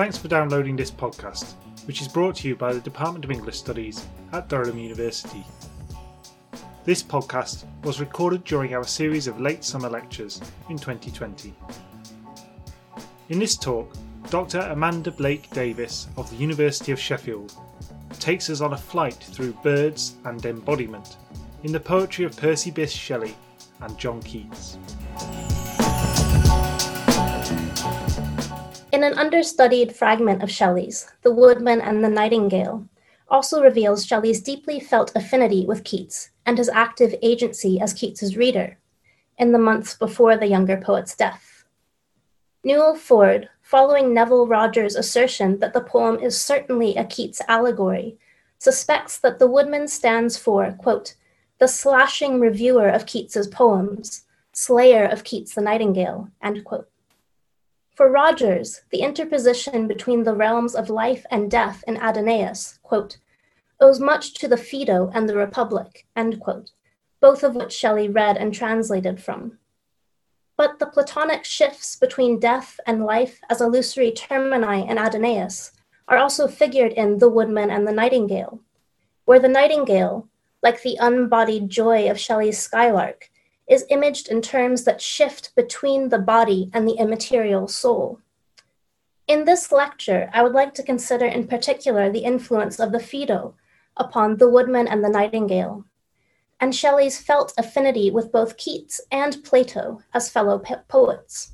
thanks for downloading this podcast, which is brought to you by the Department of English Studies at Durham University. This podcast was recorded during our series of late summer lectures in 2020. In this talk, Dr. Amanda Blake Davis of the University of Sheffield takes us on a flight through birds and embodiment in the poetry of Percy Bysshe Shelley and John Keats. In an understudied fragment of Shelley's, The Woodman and the Nightingale, also reveals Shelley's deeply felt affinity with Keats and his active agency as Keats's reader in the months before the younger poet's death. Newell Ford, following Neville Rogers' assertion that the poem is certainly a Keats allegory, suspects that the woodman stands for, quote, the slashing reviewer of Keats's poems, slayer of Keats the Nightingale, end quote. For Rogers, the interposition between the realms of life and death in Adonais, quote, owes much to the Phaedo and the Republic, end quote, both of which Shelley read and translated from. But the Platonic shifts between death and life as illusory termini in Adonais are also figured in The Woodman and the Nightingale, where the nightingale, like the unbodied joy of Shelley's Skylark, is imaged in terms that shift between the body and the immaterial soul. In this lecture, I would like to consider in particular the influence of the Phaedo upon the woodman and the nightingale, and Shelley's felt affinity with both Keats and Plato as fellow po- poets,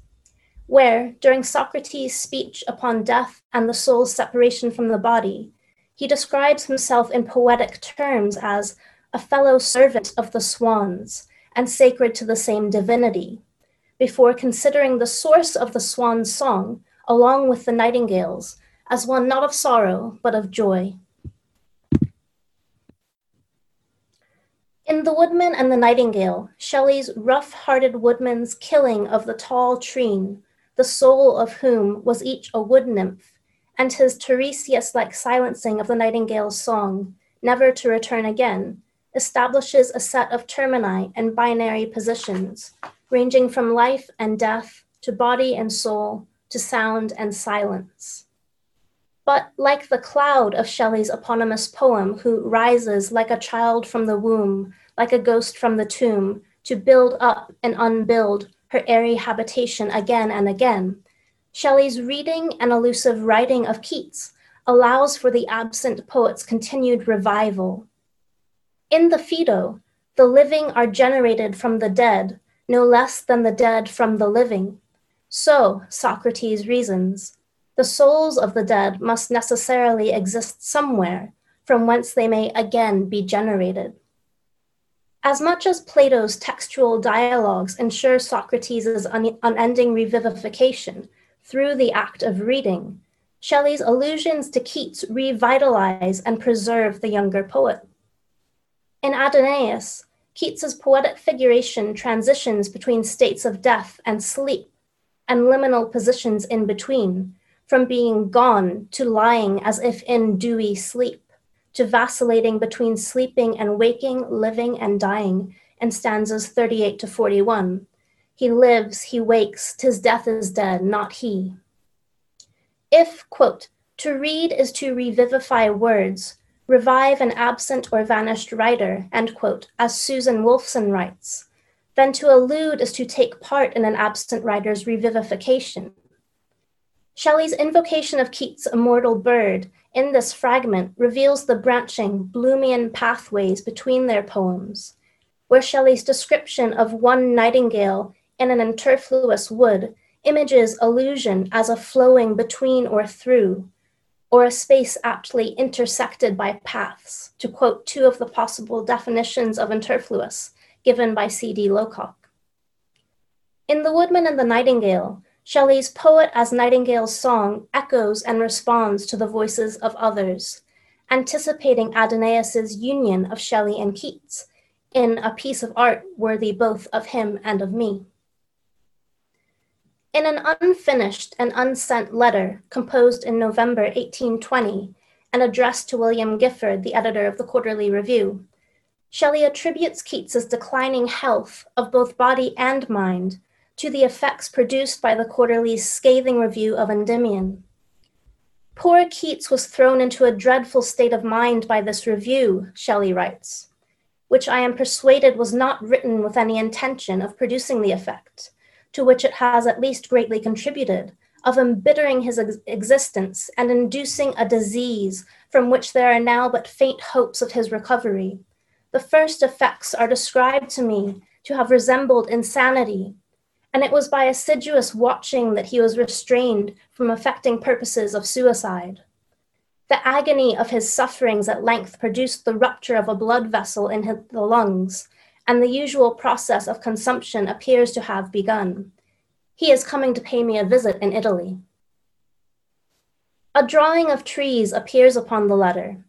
where, during Socrates' speech upon death and the soul's separation from the body, he describes himself in poetic terms as a fellow servant of the swans and sacred to the same divinity, before considering the source of the swan's song, along with the nightingale's, as one not of sorrow, but of joy. In The Woodman and the Nightingale, Shelley's rough hearted woodman's killing of the tall treen, the soul of whom was each a wood nymph, and his Tiresias like silencing of the nightingale's song, never to return again, establishes a set of termini and binary positions, ranging from life and death to body and soul to sound and silence. But like the cloud of Shelley's eponymous poem, who rises like a child from the womb, like a ghost from the tomb, to build up and unbuild her airy habitation again and again, Shelley's reading and allusive writing of Keats allows for the absent poet's continued revival, in the Phaedo, the living are generated from the dead, no less than the dead from the living. So, Socrates reasons, the souls of the dead must necessarily exist somewhere, from whence they may again be generated. As much as Plato's textual dialogues ensure Socrates' un- unending revivification through the act of reading, Shelley's allusions to Keats revitalize and preserve the younger poet. In Adonais, Keats's poetic figuration transitions between states of death and sleep and liminal positions in between, from being gone to lying as if in dewy sleep, to vacillating between sleeping and waking, living and dying, in stanzas 38 to 41. He lives, he wakes, tis death is dead, not he. If, quote, to read is to revivify words, revive an absent or vanished writer, end quote, as Susan Wolfson writes, then to allude is to take part in an absent writer's revivification. Shelley's invocation of Keats' immortal bird in this fragment reveals the branching Bloomian pathways between their poems, where Shelley's description of one nightingale in an interfluous wood images allusion as a flowing between or through, or a space aptly intersected by paths, to quote two of the possible definitions of interfluous given by C.D. Locock. In The Woodman and the Nightingale, Shelley's poet as Nightingale's song echoes and responds to the voices of others, anticipating Adonais' union of Shelley and Keats in a piece of art worthy both of him and of me. In an unfinished and unsent letter composed in November 1820 and addressed to William Gifford, the editor of the Quarterly Review, Shelley attributes Keats's declining health of both body and mind to the effects produced by the Quarterly's scathing review of Endymion. Poor Keats was thrown into a dreadful state of mind by this review, Shelley writes, which I am persuaded was not written with any intention of producing the effect, to which it has at least greatly contributed, of embittering his ex- existence and inducing a disease from which there are now but faint hopes of his recovery. The first effects are described to me to have resembled insanity, and it was by assiduous watching that he was restrained from effecting purposes of suicide. The agony of his sufferings at length produced the rupture of a blood vessel in his, the lungs, and the usual process of consumption appears to have begun. He is coming to pay me a visit in Italy. A drawing of trees appears upon the letter,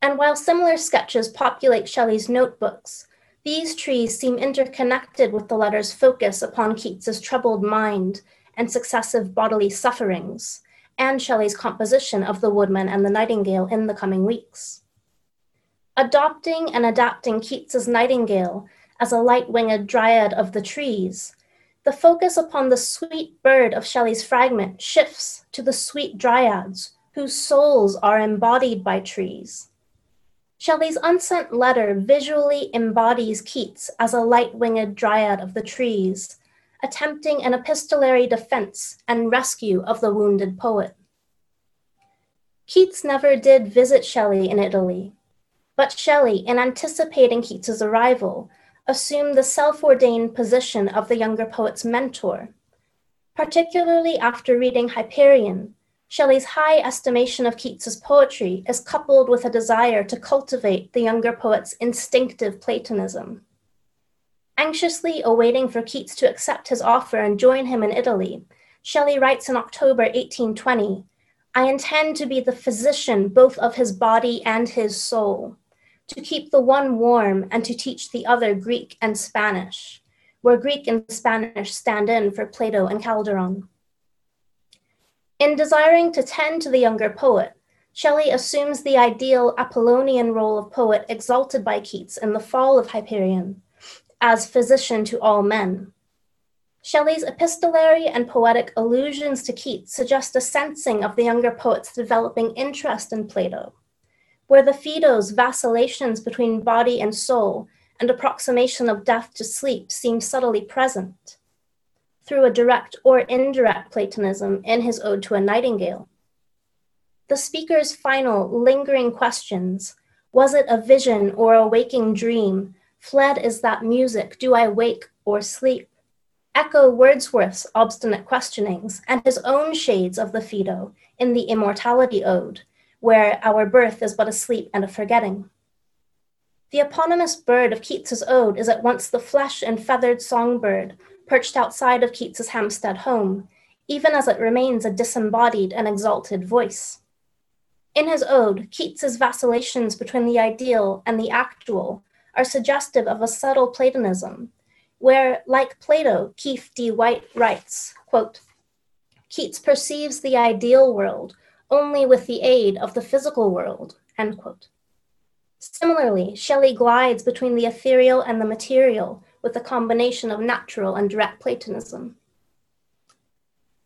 and while similar sketches populate Shelley's notebooks, these trees seem interconnected with the letter's focus upon Keats's troubled mind and successive bodily sufferings, and Shelley's composition of the woodman and the nightingale in the coming weeks. Adopting and adapting Keats's nightingale as a light winged dryad of the trees, the focus upon the sweet bird of Shelley's fragment shifts to the sweet dryads whose souls are embodied by trees. Shelley's unsent letter visually embodies Keats as a light winged dryad of the trees, attempting an epistolary defense and rescue of the wounded poet. Keats never did visit Shelley in Italy, but Shelley, in anticipating Keats's arrival, assumed the self ordained position of the younger poet's mentor. Particularly after reading Hyperion, Shelley's high estimation of Keats's poetry is coupled with a desire to cultivate the younger poet's instinctive Platonism. Anxiously awaiting for Keats to accept his offer and join him in Italy, Shelley writes in October 1820 I intend to be the physician both of his body and his soul to keep the one warm and to teach the other Greek and Spanish, where Greek and Spanish stand in for Plato and Calderon. In desiring to tend to the younger poet, Shelley assumes the ideal Apollonian role of poet exalted by Keats in the fall of Hyperion, as physician to all men. Shelley's epistolary and poetic allusions to Keats suggest a sensing of the younger poet's developing interest in Plato where the Phaedo's vacillations between body and soul and approximation of death to sleep seem subtly present through a direct or indirect Platonism in his Ode to a Nightingale. The speaker's final lingering questions was it a vision or a waking dream? Fled is that music, do I wake or sleep? Echo Wordsworth's obstinate questionings and his own shades of the Phaedo in the Immortality Ode, where our birth is but a sleep and a forgetting. The eponymous bird of Keats's ode is at once the flesh and feathered songbird perched outside of Keats's Hampstead home, even as it remains a disembodied and exalted voice. In his ode, Keats's vacillations between the ideal and the actual are suggestive of a subtle Platonism, where, like Plato, Keith D. White writes, quote, Keats perceives the ideal world only with the aid of the physical world. End quote. Similarly, Shelley glides between the ethereal and the material with a combination of natural and direct Platonism.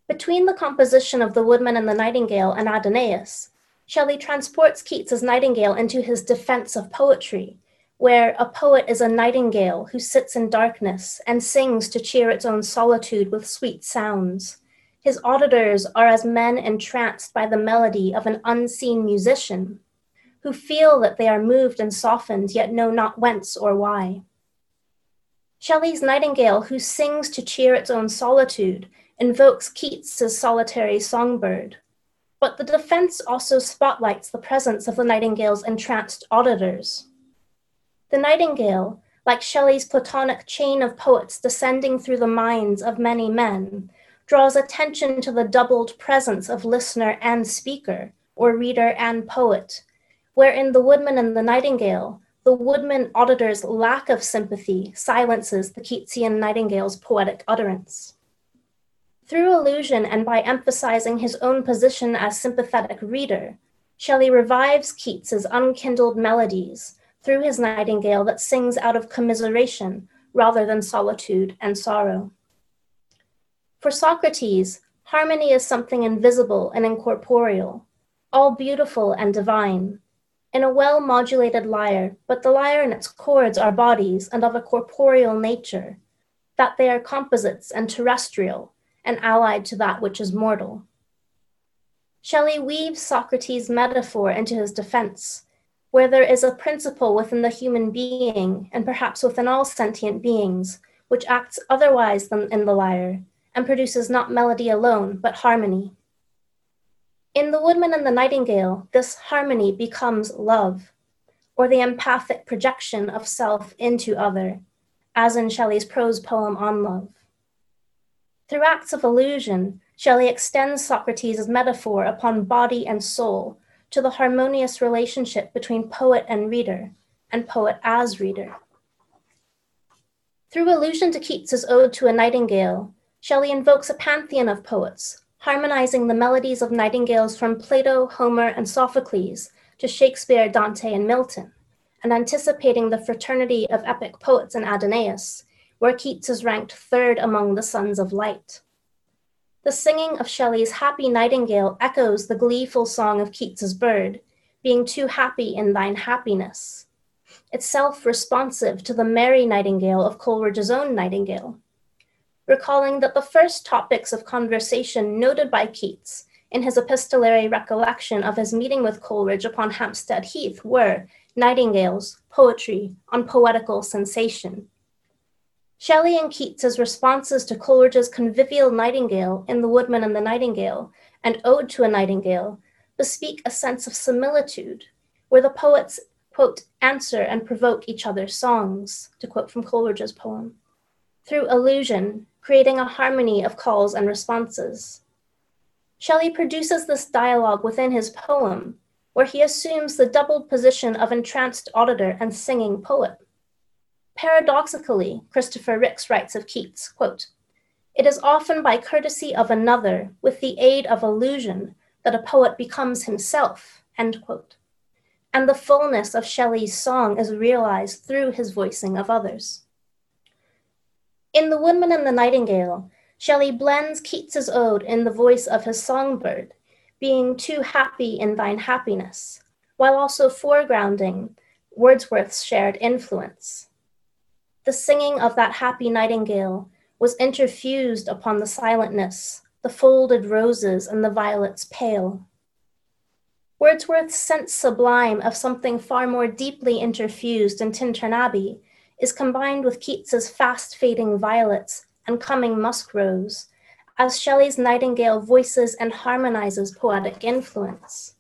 Between the composition of The Woodman and the Nightingale and Adonais, Shelley transports Keats's Nightingale into his defense of poetry, where a poet is a nightingale who sits in darkness and sings to cheer its own solitude with sweet sounds, his auditors are as men entranced by the melody of an unseen musician, who feel that they are moved and softened, yet know not whence or why. Shelley's nightingale, who sings to cheer its own solitude, invokes Keats's solitary songbird. But the defense also spotlights the presence of the nightingale's entranced auditors. The nightingale, like Shelley's Platonic chain of poets descending through the minds of many men, draws attention to the doubled presence of listener and speaker, or reader and poet, where in The Woodman and the Nightingale, the woodman auditor's lack of sympathy silences the Keatsian nightingale's poetic utterance. Through allusion and by emphasizing his own position as sympathetic reader, Shelley revives Keats's unkindled melodies through his nightingale that sings out of commiseration rather than solitude and sorrow. For Socrates, harmony is something invisible and incorporeal, all beautiful and divine, in a well modulated lyre, but the lyre and its chords are bodies and of a corporeal nature, that they are composites and terrestrial, and allied to that which is mortal. Shelley weaves Socrates' metaphor into his defense, where there is a principle within the human being, and perhaps within all sentient beings, which acts otherwise than in the lyre, and produces not melody alone, but harmony. In The Woodman and the Nightingale, this harmony becomes love, or the empathic projection of self into other, as in Shelley's prose poem on love. Through acts of allusion, Shelley extends Socrates' metaphor upon body and soul to the harmonious relationship between poet and reader, and poet as reader. Through allusion to Keats's Ode to a Nightingale, Shelley invokes a pantheon of poets, harmonizing the melodies of nightingales from Plato, Homer, and Sophocles to Shakespeare, Dante, and Milton, and anticipating the fraternity of epic poets in Adonais, where Keats is ranked third among the sons of light. The singing of Shelley's Happy Nightingale echoes the gleeful song of Keats's bird, being too happy in thine happiness, itself responsive to the merry nightingale of Coleridge's own Nightingale. Recalling that the first topics of conversation noted by Keats in his epistolary recollection of his meeting with Coleridge upon Hampstead Heath were nightingales, poetry, on poetical sensation. Shelley and Keats's responses to Coleridge's convivial nightingale in The Woodman and the Nightingale and Ode to a Nightingale bespeak a sense of similitude, where the poets, quote, answer and provoke each other's songs, to quote from Coleridge's poem, through allusion, creating a harmony of calls and responses. Shelley produces this dialogue within his poem, where he assumes the doubled position of entranced auditor and singing poet. Paradoxically, Christopher Ricks writes of Keats, quote, It is often by courtesy of another, with the aid of allusion, that a poet becomes himself, end quote. And the fullness of Shelley's song is realized through his voicing of others. In The Woodman and the Nightingale, Shelley blends Keats's ode in the voice of his songbird, being too happy in thine happiness, while also foregrounding Wordsworth's shared influence the singing of that happy nightingale was interfused upon the silentness, the folded roses and the violets pale. Wordsworth's sense sublime of something far more deeply interfused in Tintern Abbey is combined with Keats's fast fading violets and coming musk rose, as Shelley's nightingale voices and harmonizes poetic influence.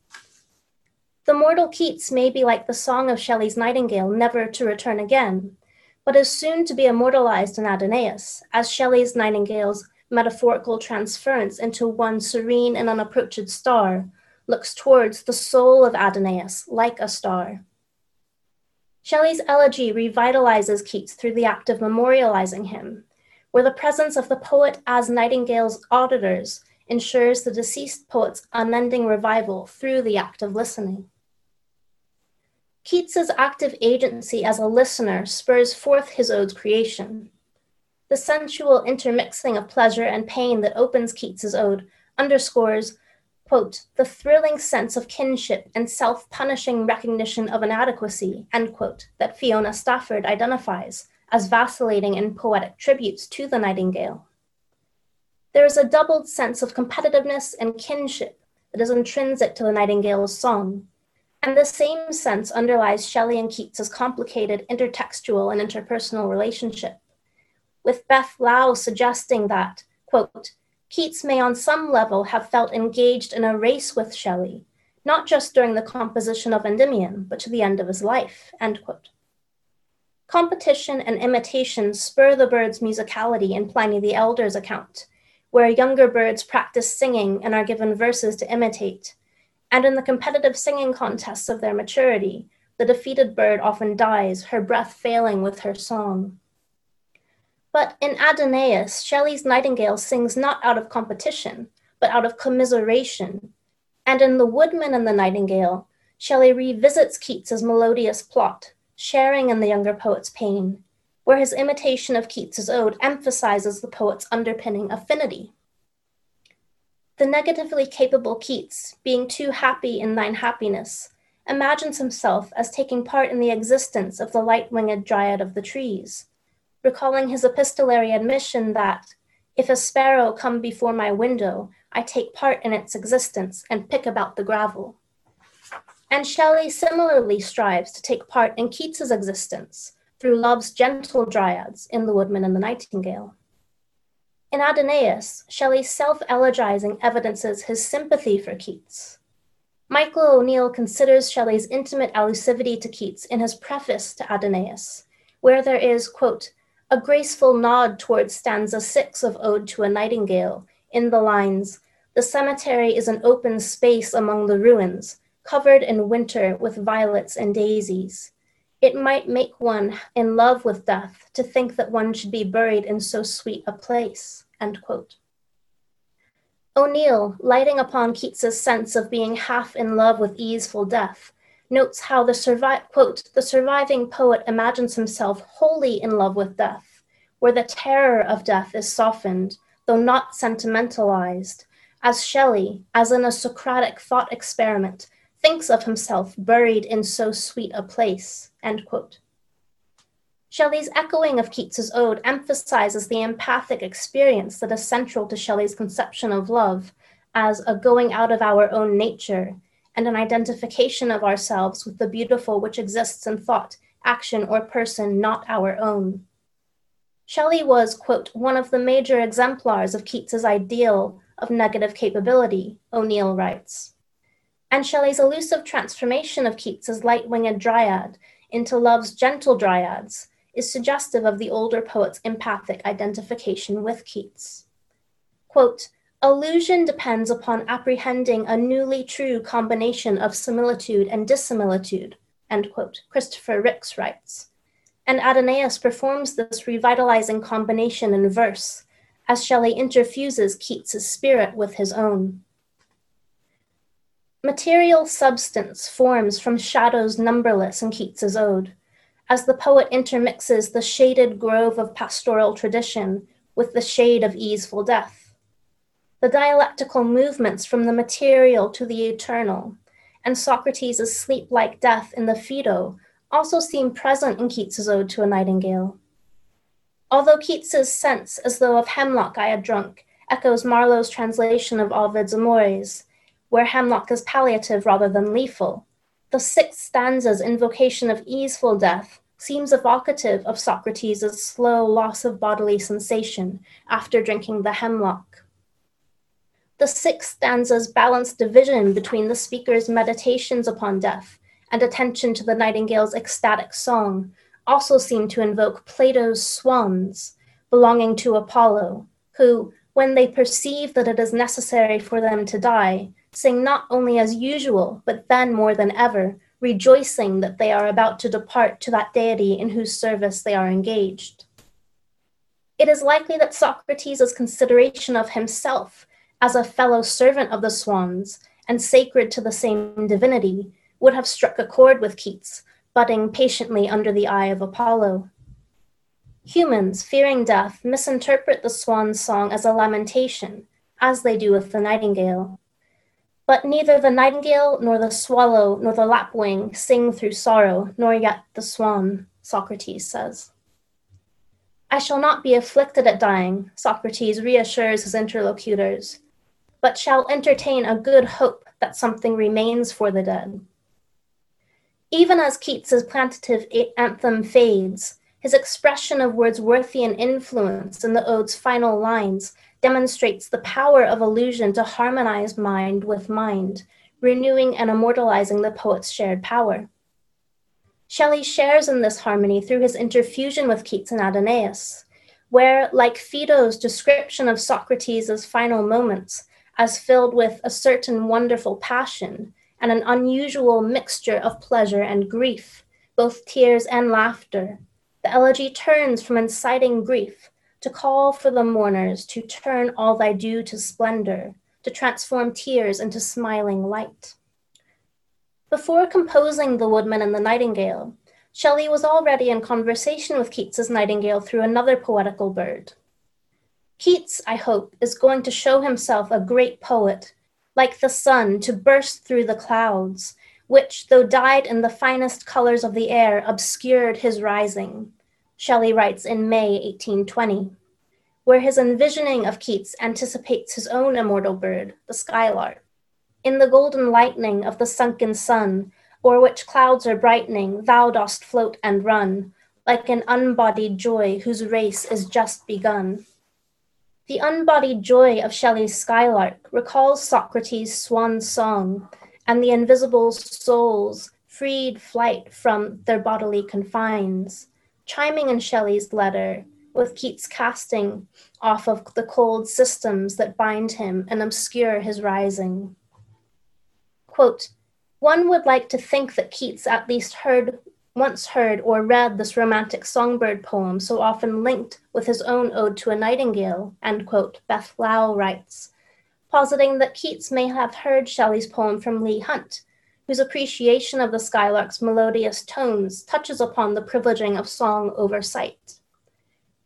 The mortal Keats may be like the song of Shelley's nightingale, never to return again, but is soon to be immortalized in Adonais, as Shelley's Nightingale's metaphorical transference into one serene and unapproached star looks towards the soul of Adonais like a star. Shelley's elegy revitalizes Keats through the act of memorializing him, where the presence of the poet as Nightingale's auditors ensures the deceased poet's unending revival through the act of listening. Keats's active agency as a listener spurs forth his ode's creation. The sensual intermixing of pleasure and pain that opens Keats's ode underscores, quote, the thrilling sense of kinship and self-punishing recognition of inadequacy, end quote, that Fiona Stafford identifies as vacillating in poetic tributes to the nightingale. There is a doubled sense of competitiveness and kinship that is intrinsic to the nightingale's song, and the same sense underlies Shelley and Keats's complicated intertextual and interpersonal relationship, with Beth Lau suggesting that, quote, Keats may on some level have felt engaged in a race with Shelley, not just during the composition of Endymion, but to the end of his life. Competition and imitation spur the bird's musicality in Pliny the Elder's account, where younger birds practice singing and are given verses to imitate, and in the competitive singing contests of their maturity, the defeated bird often dies, her breath failing with her song. But in Adonais, Shelley's nightingale sings not out of competition, but out of commiseration. And in The Woodman and the Nightingale, Shelley revisits Keats's melodious plot, sharing in the younger poet's pain, where his imitation of Keats's ode emphasizes the poet's underpinning affinity. the negatively capable Keats, being too happy in thine happiness, imagines himself as taking part in the existence of the light winged dryad of the trees, recalling his epistolary admission that, if a sparrow come before my window, I take part in its existence and pick about the gravel. And Shelley similarly strives to take part in Keats's existence through love's gentle dryads in The Woodman and the Nightingale. In Adonais, Shelley's self elegizing evidences his sympathy for Keats. Michael O'Neill considers Shelley's intimate allusivity to Keats in his preface to Adonais, where there is, quote, a graceful nod towards stanza six of Ode to a Nightingale in the lines, The cemetery is an open space among the ruins, covered in winter with violets and daisies. It might make one in love with death to think that one should be buried in so sweet a place. O'Neill, lighting upon Keats's sense of being half in love with easeful death, notes how the quote, the surviving poet imagines himself wholly in love with death, where the terror of death is softened, though not sentimentalized, as Shelley, as in a Socratic thought experiment, thinks of himself buried in so sweet a place. End quote. Shelley's echoing of Keats's ode emphasizes the empathic experience that is central to Shelley's conception of love as a going out of our own nature and an identification of ourselves with the beautiful which exists in thought, action, or person not our own. Shelley was, quote, one of the major exemplars of Keats's ideal of negative capability, O'Neill writes. And Shelley's allusive transformation of Keats's light winged dryad into love's gentle dryads is suggestive of the older poet's empathic identification with Keats. Quote, Allusion depends upon apprehending a newly true combination of similitude and dissimilitude, end quote, Christopher Ricks writes. And Adonais performs this revitalizing combination in verse, as Shelley interfuses Keats's spirit with his own. Material substance forms from shadows numberless in Keats's ode, as the poet intermixes the shaded grove of pastoral tradition with the shade of easeful death. The dialectical movements from the material to the eternal, and Socrates' sleep like death in the Phaedo also seem present in Keats's Ode to a Nightingale. Although Keats's sense as though of hemlock I had drunk echoes Marlowe's translation of Ovid's Amores, where hemlock is palliative rather than lethal, the sixth stanza's invocation of easeful death seems evocative of Socrates' slow loss of bodily sensation after drinking the hemlock. The sixth stanza's balanced division between the speaker's meditations upon death and attention to the nightingale's ecstatic song also seem to invoke Plato's swans belonging to Apollo, who, when they perceive that it is necessary for them to die, sing not only as usual, but then more than ever, rejoicing that they are about to depart to that deity in whose service they are engaged. It is likely that Socrates' consideration of himself as a fellow servant of the swans and sacred to the same divinity would have struck a chord with Keats, budding patiently under the eye of Apollo. Humans, fearing death, misinterpret the swan's song as a lamentation, as they do with the nightingale. But neither the nightingale, nor the swallow, nor the lapwing sing through sorrow, nor yet the swan, Socrates says. I shall not be afflicted at dying, Socrates reassures his interlocutors, but shall entertain a good hope that something remains for the dead. Even as Keats's plaintive anthem fades, his expression of Wordsworthian influence in the ode's final lines demonstrates the power of allusion to harmonize mind with mind, renewing and immortalizing the poet's shared power. Shelley shares in this harmony through his interfusion with Keats and Adonais, where, like Phaedo's description of Socrates' final moments, as filled with a certain wonderful passion and an unusual mixture of pleasure and grief, both tears and laughter, the elegy turns from inciting grief to call for the mourners to turn all thy dew to splendor, to transform tears into smiling light. Before composing The Woodman and the Nightingale, Shelley was already in conversation with Keats's nightingale through another poetical bird. Keats, I hope, is going to show himself a great poet, like the sun to burst through the clouds, which, though dyed in the finest colors of the air, obscured his rising. Shelley writes in May 1820, where his envisioning of Keats anticipates his own immortal bird, the skylark. In the golden lightning of the sunken sun, o'er which clouds are brightening, thou dost float and run, like an unbodied joy whose race is just begun. The unbodied joy of Shelley's Skylark recalls Socrates' swan song and the invisible soul's freed flight from their bodily confines, chiming in Shelley's letter with Keats' casting off of the cold systems that bind him and obscure his rising. Quote, one would like to think that Keats at least heard once heard or read this romantic songbird poem so often linked with his own ode to a nightingale, end quote, Beth writes, positing that Keats may have heard Shelley's poem from Leigh Hunt, whose appreciation of the skylark's melodious tones touches upon the privileging of song over sight.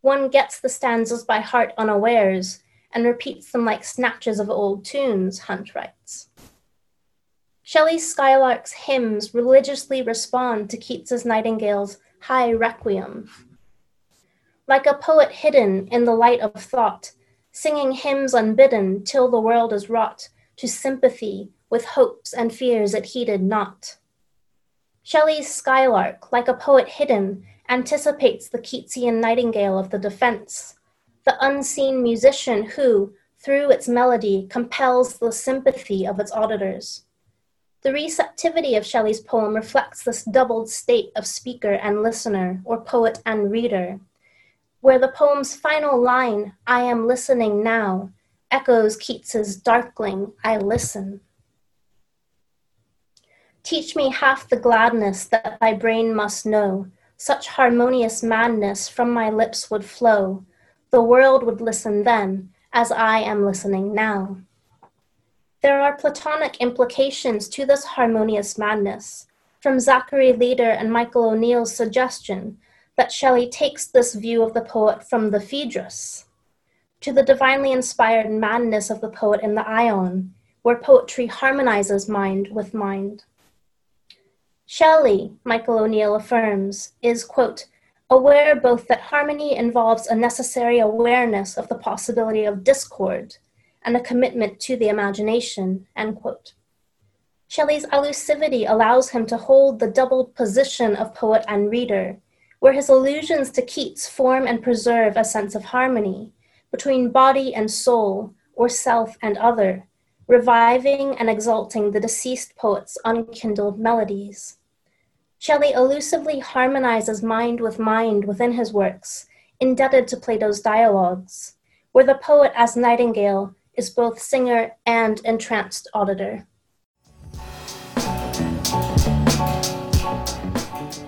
One gets the stanzas by heart unawares and repeats them like snatches of old tunes, Hunt writes. Shelley's Skylark's hymns religiously respond to Keats's Nightingale's high requiem. Like a poet hidden in the light of thought, singing hymns unbidden till the world is wrought to sympathy with hopes and fears it heeded not. Shelley's Skylark, like a poet hidden, anticipates the Keatsian nightingale of the defense, the unseen musician who, through its melody, compels the sympathy of its auditors. The receptivity of Shelley's poem reflects this doubled state of speaker and listener, or poet and reader, where the poem's final line, I am listening now, echoes Keats's darkling, I listen. Teach me half the gladness that thy brain must know, such harmonious madness from my lips would flow. The world would listen then, as I am listening now. There are Platonic implications to this harmonious madness, from Zachary Leader and Michael O'Neill's suggestion that Shelley takes this view of the poet from the Phaedrus, to the divinely inspired madness of the poet in the Ion, where poetry harmonizes mind with mind. Shelley, Michael O'Neill affirms, is, quote, aware both that harmony involves a necessary awareness of the possibility of discord and a commitment to the imagination, end quote. Shelley's allusivity allows him to hold the doubled position of poet and reader, where his allusions to Keats form and preserve a sense of harmony between body and soul, or self and other, reviving and exalting the deceased poet's unkindled melodies. Shelley allusively harmonizes mind with mind within his works, indebted to Plato's dialogues, where the poet as Nightingale is both singer and entranced auditor.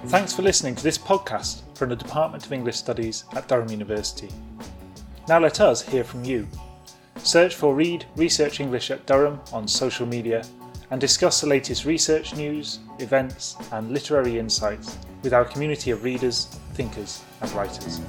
Thanks for listening to this podcast from the Department of English Studies at Durham University. Now let us hear from you. Search for Read Research English at Durham on social media and discuss the latest research news, events, and literary insights with our community of readers, thinkers, and writers.